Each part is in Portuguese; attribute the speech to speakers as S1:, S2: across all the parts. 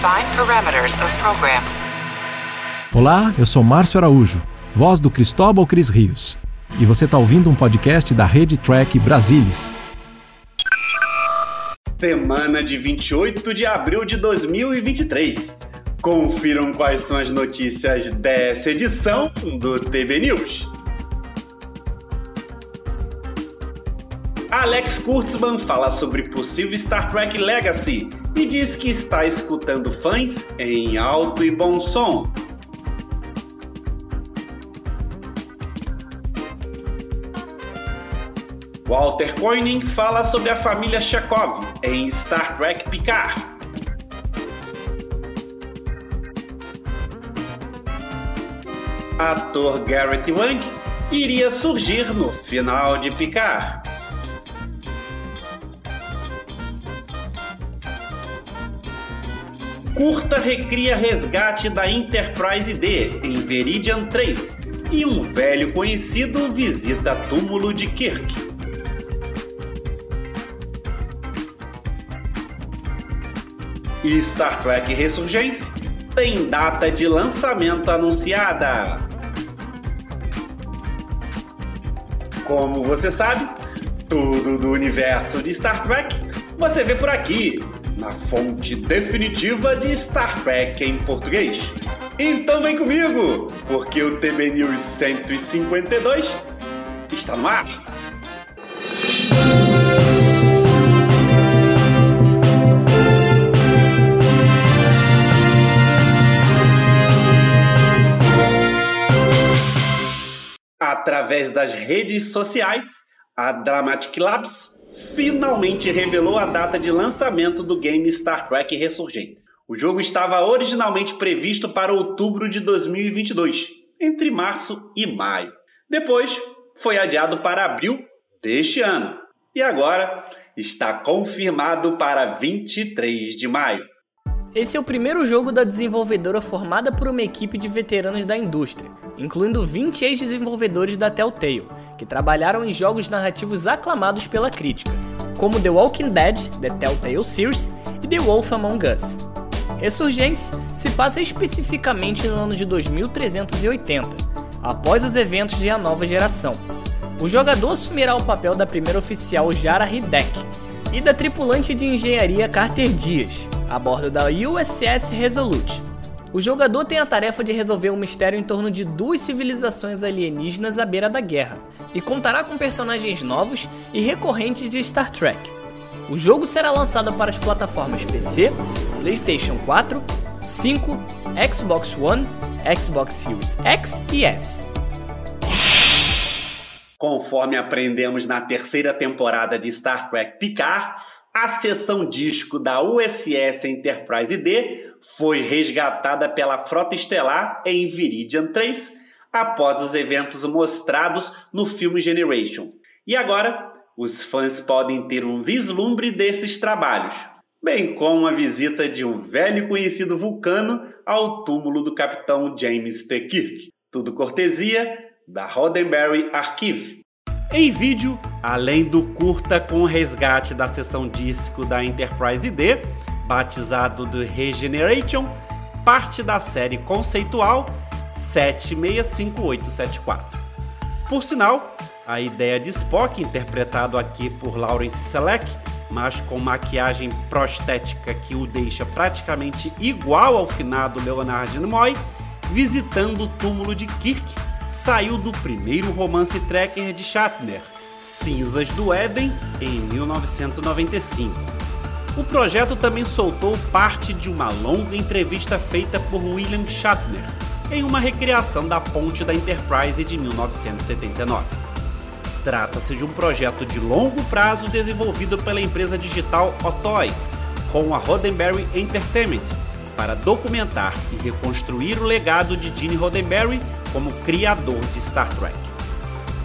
S1: Define parameters of program.
S2: Olá, eu sou Márcio Araújo, voz do Cristóbal Cris Rios. E você está ouvindo um podcast da Rede Track Brasilis.
S3: Semana de 28 de abril de 2023. Confiram quais são as notícias dessa edição do TB News. Alex Kurtzman fala sobre possível Star Trek Legacy e diz que está escutando fãs em alto e bom som. Walter Koenig fala sobre a família Chekhov em Star Trek Picard. Ator Garrett Wang iria surgir no final de Picard. Curta recria resgate da Enterprise D em Veridian 3 e um velho conhecido visita túmulo de Kirk. E Star Trek Ressurgência tem data de lançamento anunciada. Como você sabe, tudo do universo de Star Trek você vê por aqui, na fonte definitiva de Star Trek em português. Então vem comigo, porque o TB News 152 está no ar. Através das redes sociais, a Dramatic Labs finalmente revelou a data de lançamento do game Star Trek Resurgence. O jogo estava originalmente previsto para outubro de 2022, entre março e maio. Depois, foi adiado para abril deste ano. E agora está confirmado para 23 de maio.
S4: Esse é o primeiro jogo da desenvolvedora formada por uma equipe de veteranos da indústria, incluindo 20 ex-desenvolvedores da Telltale, que trabalharam em jogos narrativos aclamados pela crítica, como The Walking Dead, The Telltale Series e The Wolf Among Us. Ressurgência se passa especificamente no ano de 2380, após os eventos de A Nova Geração. O jogador assumirá o papel da primeira oficial Jara Hidek e da tripulante de engenharia Carter Dias, a bordo da USS Resolute. O jogador tem a tarefa de resolver um mistério em torno de duas civilizações alienígenas à beira da guerra, e contará com personagens novos e recorrentes de Star Trek. O jogo será lançado para as plataformas PC, PlayStation 4, 5, Xbox One, Xbox Series X e S.
S3: Conforme aprendemos na terceira temporada de Star Trek Picard, a seção disco da USS Enterprise D foi resgatada pela Frota Estelar em Viridian 3 após os eventos mostrados no filme Generation. E agora, os fãs podem ter um vislumbre desses trabalhos, bem como a visita de um velho conhecido vulcano ao túmulo do capitão James T. Kirk. Tudo cortesia da Roddenberry Archive. Em vídeo, além do curta com resgate da seção disco da Enterprise D, batizado de Regeneration, parte da série conceitual 765874. Por sinal, a ideia de Spock, interpretado aqui por Lawrence Selleck, mas com maquiagem prostética que o deixa praticamente igual ao finado Leonard Nimoy, visitando o túmulo de Kirk saiu do primeiro romance tracker de Shatner, Cinzas do Éden, em 1995. O projeto também soltou parte de uma longa entrevista feita por William Shatner, em uma recriação da ponte da Enterprise de 1979. Trata-se de um projeto de longo prazo desenvolvido pela empresa digital Otoy, com a Roddenberry Entertainment, para documentar e reconstruir o legado de Gene Roddenberry como criador de Star Trek.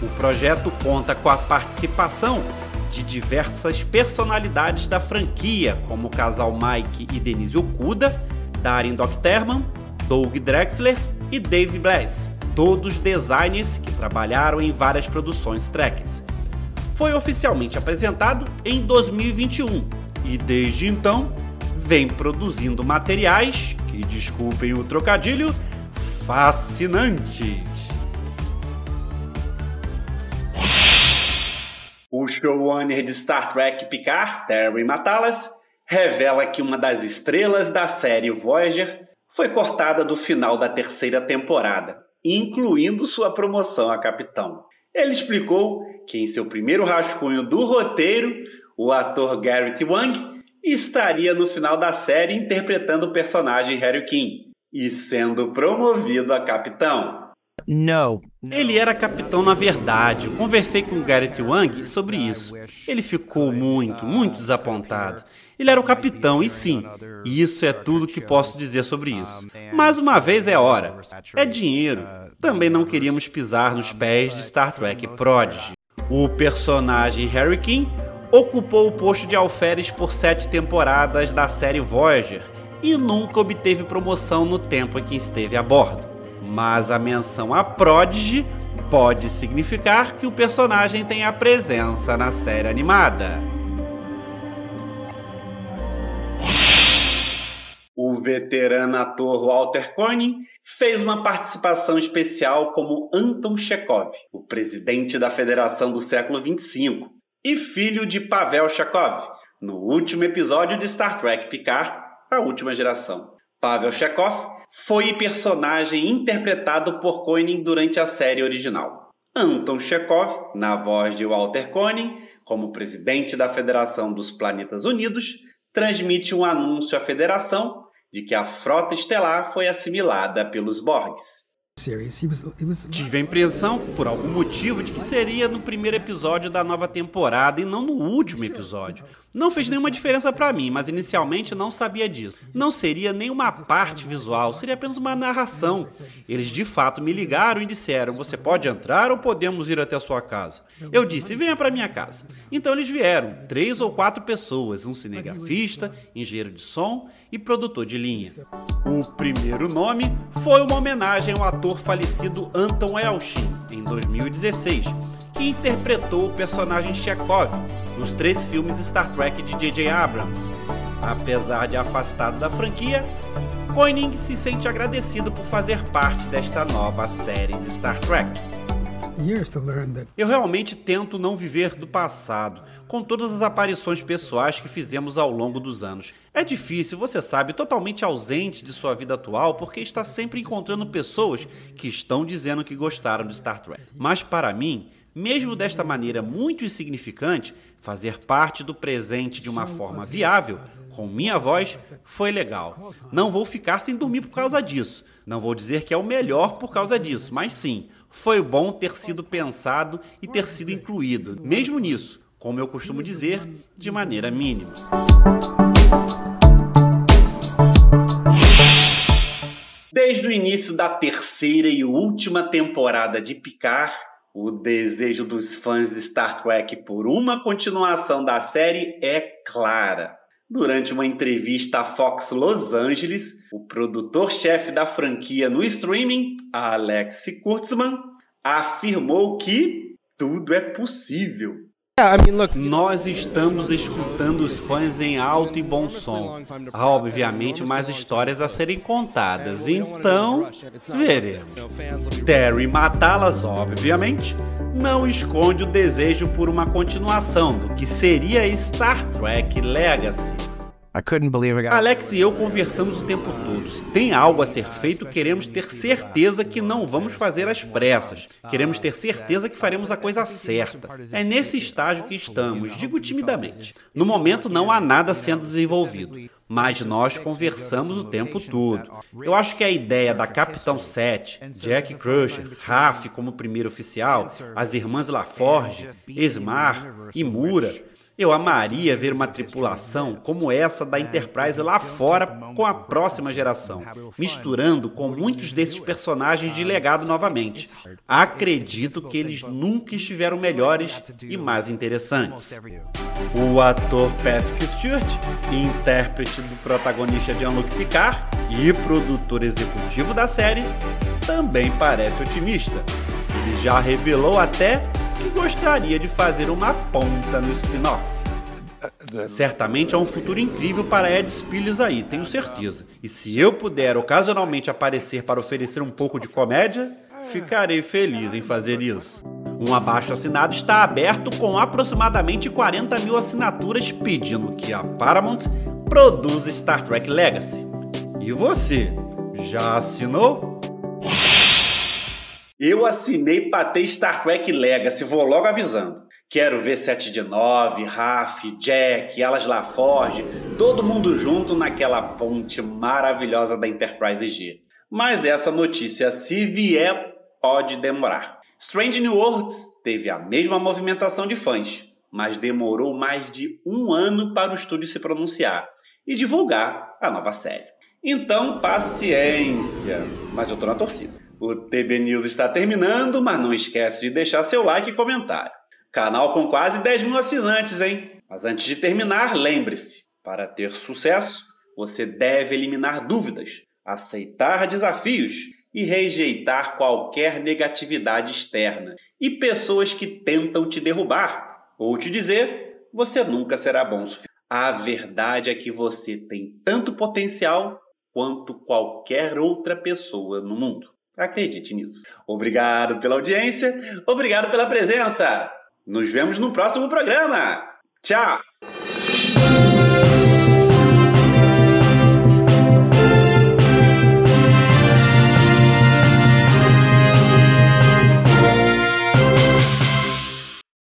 S3: O projeto conta com a participação de diversas personalidades da franquia, como o casal Mike e Denise Okuda, Darren Docterman, Doug Drexler e Dave Blass, todos designers que trabalharam em várias produções Treks. Foi oficialmente apresentado em 2021 e desde então vem produzindo materiais que, desculpem o trocadilho, fascinantes. O showrunner de Star Trek Picard, Terry Matalas, revela que uma das estrelas da série Voyager foi cortada do final da terceira temporada, incluindo sua promoção a capitão. Ele explicou que em seu primeiro rascunho do roteiro, o ator Garrett Wang estaria no final da série interpretando o personagem Harry King e sendo promovido a capitão.
S5: No.
S3: Ele era capitão na verdade. Eu conversei com o Garrett Wang sobre isso. Ele ficou muito, muito desapontado. Ele era o capitão, e sim, isso é tudo que posso dizer sobre isso. Mais uma vez é hora. É dinheiro. Também não queríamos pisar nos pés de Star Trek Prodigy. O personagem Harry King ocupou o posto de alferes por sete temporadas da série Voyager e nunca obteve promoção no tempo em que esteve a bordo. Mas a menção a Prodigy pode significar que o personagem tenha presença na série animada. O veterano ator Walter Koenig fez uma participação especial como Anton Chekhov, o presidente da Federação do século 25, e filho de Pavel Chekhov, no último episódio de Star Trek Picard, a última geração. Pavel Chekhov foi personagem interpretado por Koenig durante a série original. Anton Chekhov, na voz de Walter Koenig, como presidente da Federação dos Planetas Unidos, transmite um anúncio à Federação de que a frota estelar foi assimilada pelos Borgs. Tive a impressão, por algum motivo, de que seria no primeiro episódio da nova temporada e não no último episódio. Não fez nenhuma diferença para mim, mas inicialmente não sabia disso. Não seria nenhuma parte visual, seria apenas uma narração. Eles de fato me ligaram e disseram: Você pode entrar ou podemos ir até a sua casa? Eu disse: Venha para minha casa. Então eles vieram, três ou quatro pessoas: um cinegrafista, engenheiro de som e produtor de linha. O primeiro nome foi uma homenagem ao ator falecido Anton Elchin, em 2016, que interpretou o personagem Chekhov nos três filmes Star Trek de J.J. Abrams. Apesar de afastado da franquia, Koenig se sente agradecido por fazer parte desta nova série de Star Trek. Eu realmente tento não viver do passado, com todas as aparições pessoais que fizemos ao longo dos anos. É difícil, você sabe, totalmente ausente de sua vida atual, porque está sempre encontrando pessoas que estão dizendo que gostaram de Star Trek. Mas para mim, mesmo desta maneira muito insignificante, fazer parte do presente de uma forma viável, com minha voz, foi legal. Não vou ficar sem dormir por causa disso. Não vou dizer que é o melhor por causa disso, mas sim, foi bom ter sido pensado e ter sido incluído, mesmo nisso, como eu costumo dizer, de maneira mínima. Desde o início da terceira e última temporada de Picard, o desejo dos fãs de Star Trek por uma continuação da série é clara. Durante uma entrevista à Fox Los Angeles, o produtor-chefe da franquia no streaming, Alex Kurtzman, afirmou que tudo é possível. Nós estamos escutando os fãs em alto e bom som. Há, obviamente, mais histórias a serem contadas, então veremos. Terry Matalas, obviamente, não esconde o desejo por uma continuação do que seria Star Trek Legacy. Alex e eu conversamos o tempo todo. Se tem algo a ser feito, queremos ter certeza que não vamos fazer às pressas. Queremos ter certeza que faremos a coisa certa. É nesse estágio que estamos, digo timidamente. No momento não há nada sendo desenvolvido. Mas nós conversamos o tempo todo. Eu acho que a ideia da Capitão 7, Jack Crusher, Raf como primeiro oficial, as irmãs LaForge, Esmar e Mura eu amaria ver uma tripulação como essa da Enterprise lá fora com a próxima geração, misturando com muitos desses personagens de legado novamente. Acredito que eles nunca estiveram melhores e mais interessantes. O ator Patrick Stewart, intérprete do protagonista Jean-Luc Picard e produtor executivo da série, também parece otimista. Ele já revelou até que gostaria de fazer uma ponta no spin-off. Certamente há um futuro incrível para Ed Spilles aí, tenho certeza. E se eu puder ocasionalmente aparecer para oferecer um pouco de comédia, ficarei feliz em fazer isso. Um abaixo assinado está aberto com aproximadamente 40 mil assinaturas pedindo que a Paramount produza Star Trek Legacy. E você, já assinou? Eu assinei para ter Star Trek Legacy, vou logo avisando. Quero ver 7 de 9, Raf, Jack, Alas LaForge, todo mundo junto naquela ponte maravilhosa da Enterprise G. Mas essa notícia, se vier, pode demorar. Strange New Worlds teve a mesma movimentação de fãs, mas demorou mais de um ano para o estúdio se pronunciar e divulgar a nova série. Então, paciência, mas eu tô na torcida. O TB News está terminando, mas não esquece de deixar seu like e comentário. Canal com quase 10 mil assinantes, hein? Mas antes de terminar, lembre-se: para ter sucesso, você deve eliminar dúvidas, aceitar desafios e rejeitar qualquer negatividade externa e pessoas que tentam te derrubar ou te dizer você nunca será bom o suficiente. A verdade é que você tem tanto potencial quanto qualquer outra pessoa no mundo. Acredite nisso. Obrigado pela audiência, obrigado pela presença. Nos vemos no próximo programa. Tchau!